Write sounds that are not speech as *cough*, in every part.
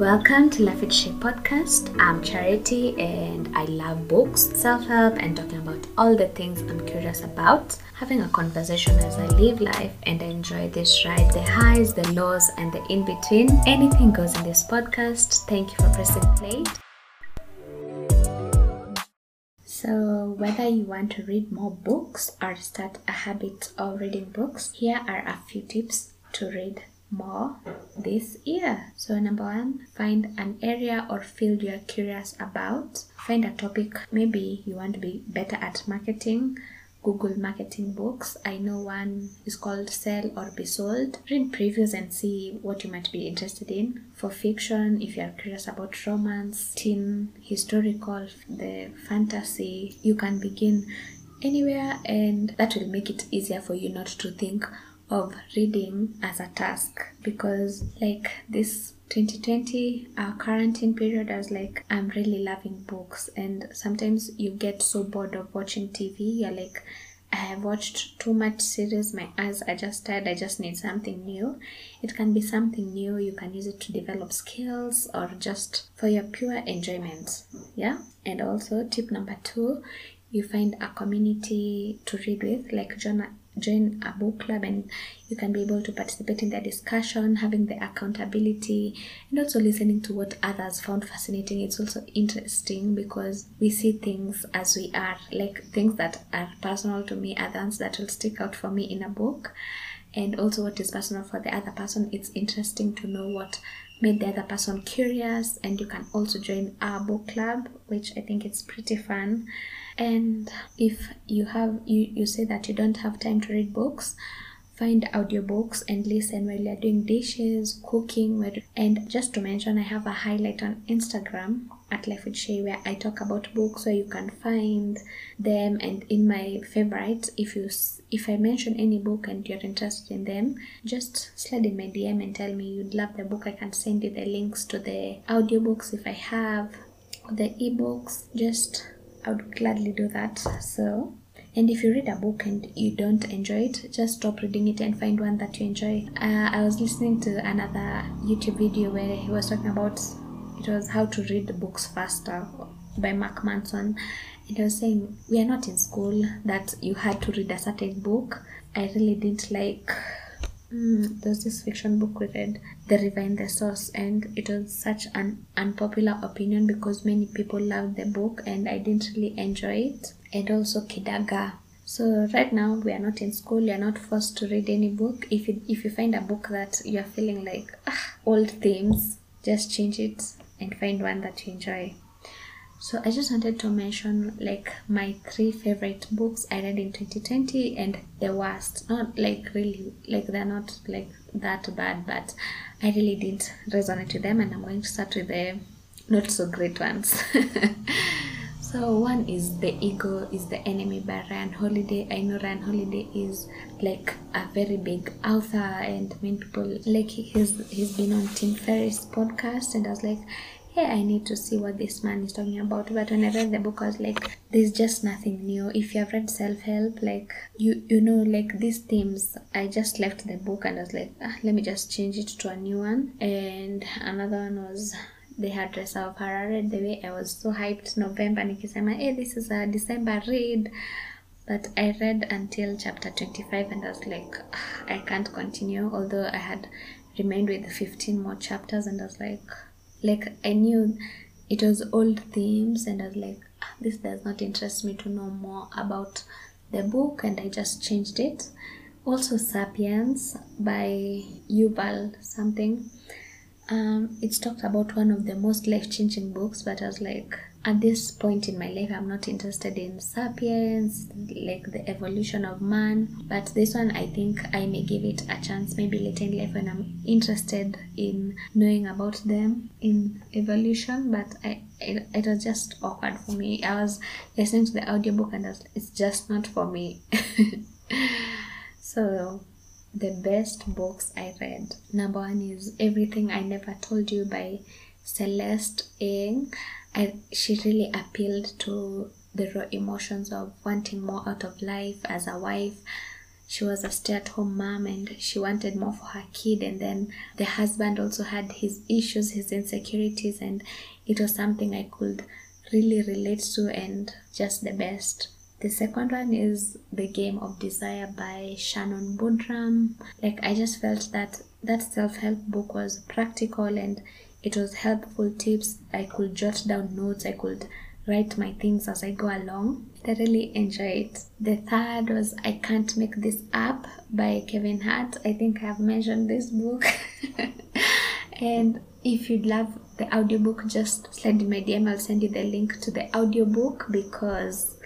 Welcome to Life with Shay podcast. I'm Charity and I love books, self help, and talking about all the things I'm curious about. Having a conversation as I live life and I enjoy this ride the highs, the lows, and the in between. Anything goes in this podcast. Thank you for pressing play. So, whether you want to read more books or start a habit of reading books, here are a few tips to read more this year. So, number one, find an area or field you're curious about. Find a topic, maybe you want to be better at marketing. Google marketing books. I know one is called Sell or Be Sold. Read previews and see what you might be interested in. For fiction, if you are curious about romance, teen, historical, the fantasy, you can begin anywhere and that will make it easier for you not to think of reading as a task because like this 2020 our quarantine period I was like I'm really loving books and sometimes you get so bored of watching TV you're like I have watched too much series. My eyes are just tired. I just need something new. It can be something new. You can use it to develop skills or just for your pure enjoyment. Yeah? And also tip number two you find a community to read with like join join a book club and you can be able to participate in the discussion having the accountability and also listening to what others found fascinating. It's also interesting because we see things as we are like things that are personal to me are that will stick out for me in a book. And also what is personal for the other person it's interesting to know what made the other person curious. And you can also join our book club which i think it's pretty fun and if you have you, you say that you don't have time to read books find audiobooks and listen while you're doing dishes cooking and just to mention i have a highlight on instagram at life with shay where i talk about books where you can find them. And in my favorites if you if i mention any book and you're interested in them just slide in my dm and tell me you'd love the book. I can send you the links to the audiobooks if i have the ebooks. Just I would gladly do that. So, and if you read a book and you don't enjoy it, just stop reading it and find one that you enjoy. Uh, I was listening to another YouTube video where he was talking about it was how to read books faster by Mark Manson. And he was saying we are not in school that you had to read a certain book. I really didn't like Mm, there's this fiction book we read, The in the Source, and it was such an unpopular opinion because many people loved the book and I didn't really enjoy it. And also Kidaga. So right now we are not in school, you are not forced to read any book. If you, if you find a book that you are feeling like ah, old themes, just change it and find one that you enjoy. So I just wanted to mention like my three favorite books I read in 2020 and the worst. Not like really like they're not like that bad, but I really didn't resonate with them and I'm going to start with the not so great ones. *laughs* so one is The Ego is the Enemy by Ryan Holiday. I know Ryan Holiday is like a very big author and many people like he's he's been on Tim Ferriss podcast and I was like hey, I need to see what this man is talking about. But when I read the book, I was like, there's just nothing new. If you have read self help, like you you know, like these themes, I just left the book and I was like, ah, let me just change it to a new one. And another one was the hairdresser of Harare. The way I was so hyped November, nikisema, hey, this is a December read. But I read until chapter 25 and I was like, ah, I can't continue. Although I had remained with 15 more chapters and I was like, like I knew it was old themes, and I was like, ah, this does not interest me to know more about the book, and I just changed it. Also, Sapiens by Yuval something. Um, it's talked about one of the most life changing books, but I was like, at this point in my life i'm not interested in sapiens like the evolution of man. But this one i think i may give it a chance maybe later in life when i'm interested in knowing about them in evolution. But i it, it was just awkward for me. I was listening to the audiobook and was, it's just not for me. *laughs* So the best books i read. Number one is everything i never told you by celeste ng I, she really appealed to the raw emotions of wanting more out of life as a wife. she was a stay-at-home mom and she wanted more for her kid and then the husband also had his issues his insecurities and it was something i could really relate to and just the best the second one is The Game of Desire by Shannon Boodram. Like, I just felt that that self help book was practical and it was helpful tips. I could jot down notes, I could write my things as I go along. I really enjoy it. The third was I Can't Make This Up by Kevin Hart. I think I've mentioned this book. *laughs* and if you'd love the audiobook, just slide in my DM. I'll send you the link to the audiobook because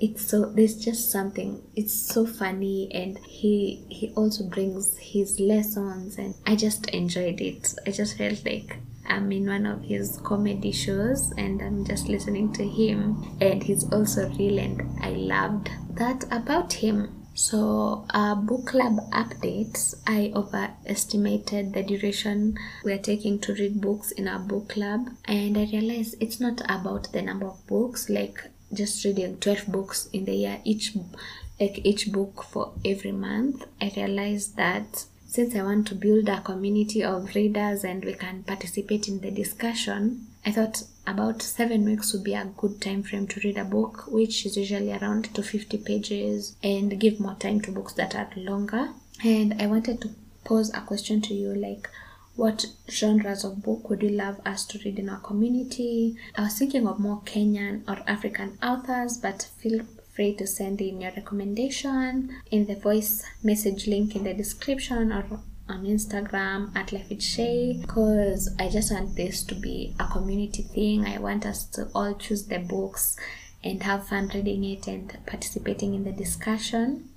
it's so there's just something it's so funny and he he also brings his lessons and i just enjoyed it i just felt like i'm in one of his comedy shows and i'm just listening to him and he's also real and i loved that about him so, uh, book club updates. I overestimated the duration we are taking to read books in our book club, and I realized it's not about the number of books. Like just reading 12 books in the year each like each book for every month i realized that since i want to build a community of readers and we can participate in the discussion i thought about seven weeks would be a good time frame to read a book which is usually around 250 pages and give more time to books that are longer and i wanted to pose a question to you like what genres of book would you love us to read in our community? I was thinking of more Kenyan or African authors, but feel free to send in your recommendation in the voice message link in the description or on Instagram at Life Shay because I just want this to be a community thing. I want us to all choose the books and have fun reading it and participating in the discussion.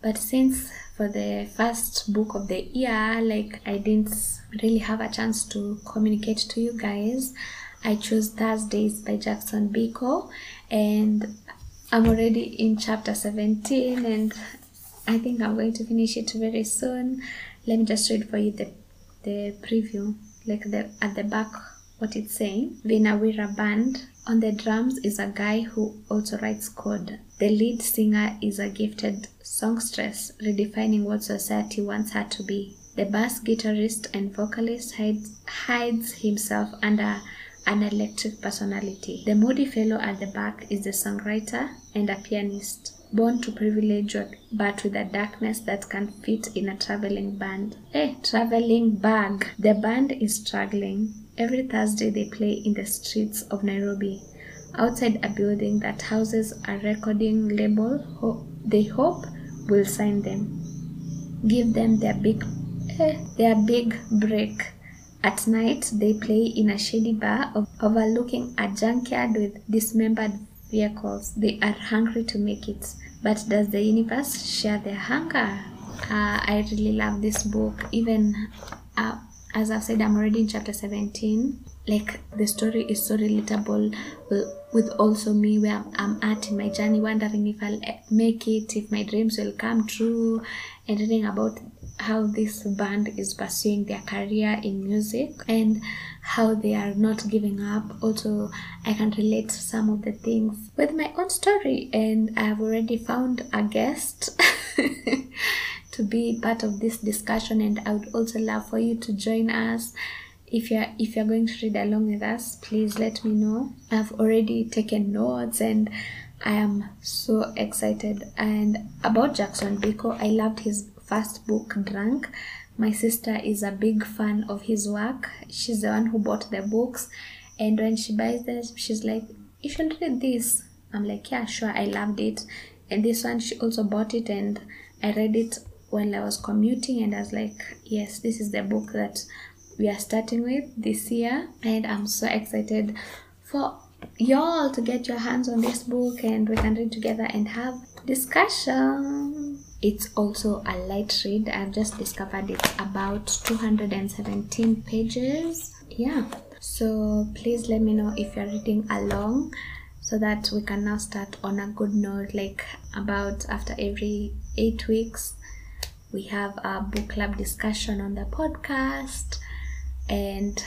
But since for the first book of the year, like I didn't really have a chance to communicate to you guys, I chose Thursdays by Jackson Biko, and I'm already in chapter 17, and I think I'm going to finish it very soon. Let me just read for you the the preview, like the at the back what it's saying. Vinawira Band. On the drums is a guy who also writes code. The lead singer is a gifted songstress, redefining what society wants her to be. The bass guitarist and vocalist hides, hides himself under an electric personality. The moody fellow at the back is the songwriter and a pianist born to privilege but with a darkness that can fit in a traveling band. A traveling bag. The band is struggling. Every Thursday they play in the streets of Nairobi, outside a building that houses a recording label ho- they hope will sign them. Give them their big eh, their big break. At night they play in a shady bar overlooking a junkyard with dismembered vehicles. They are hungry to make it. But does the universe share their hunger? Uh, I really love this book. Even uh, as I've said, I'm already in chapter 17. Like the story is so relatable with also me where I'm at in my journey, wondering if I'll make it, if my dreams will come true, and reading about how this band is pursuing their career in music and how they are not giving up. Also, I can relate some of the things with my own story, and I've already found a guest. *laughs* to be part of this discussion and I would also love for you to join us if you're if you're going to read along with us please let me know I've already taken notes and I am so excited and about Jackson Biko I loved his first book Drunk my sister is a big fan of his work. She's the one who bought the books. And when she buys them she's like you should read this. I'm like yeah sure I loved it. And this one she also bought it and I read it while I was commuting, and I was like, yes, this is the book that we are starting with this year, and I'm so excited for y'all to get your hands on this book and we can read together and have discussion. It's also a light read. I've just discovered it's about 217 pages. Yeah. So please let me know if you're reading along so that we can now start on a good note like about after every 8 weeks we have a book club discussion on the podcast and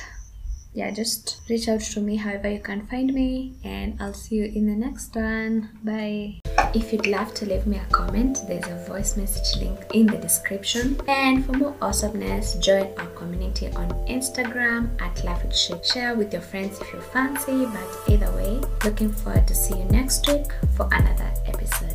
yeah just reach out to me however you can find me and i'll see you in the next one bye if you'd love to leave me a comment, there's a voice message link in the description. And for more awesomeness, join our community on Instagram at with Shay. Share with your friends if you fancy, but either way, looking forward to see you next week for another episode.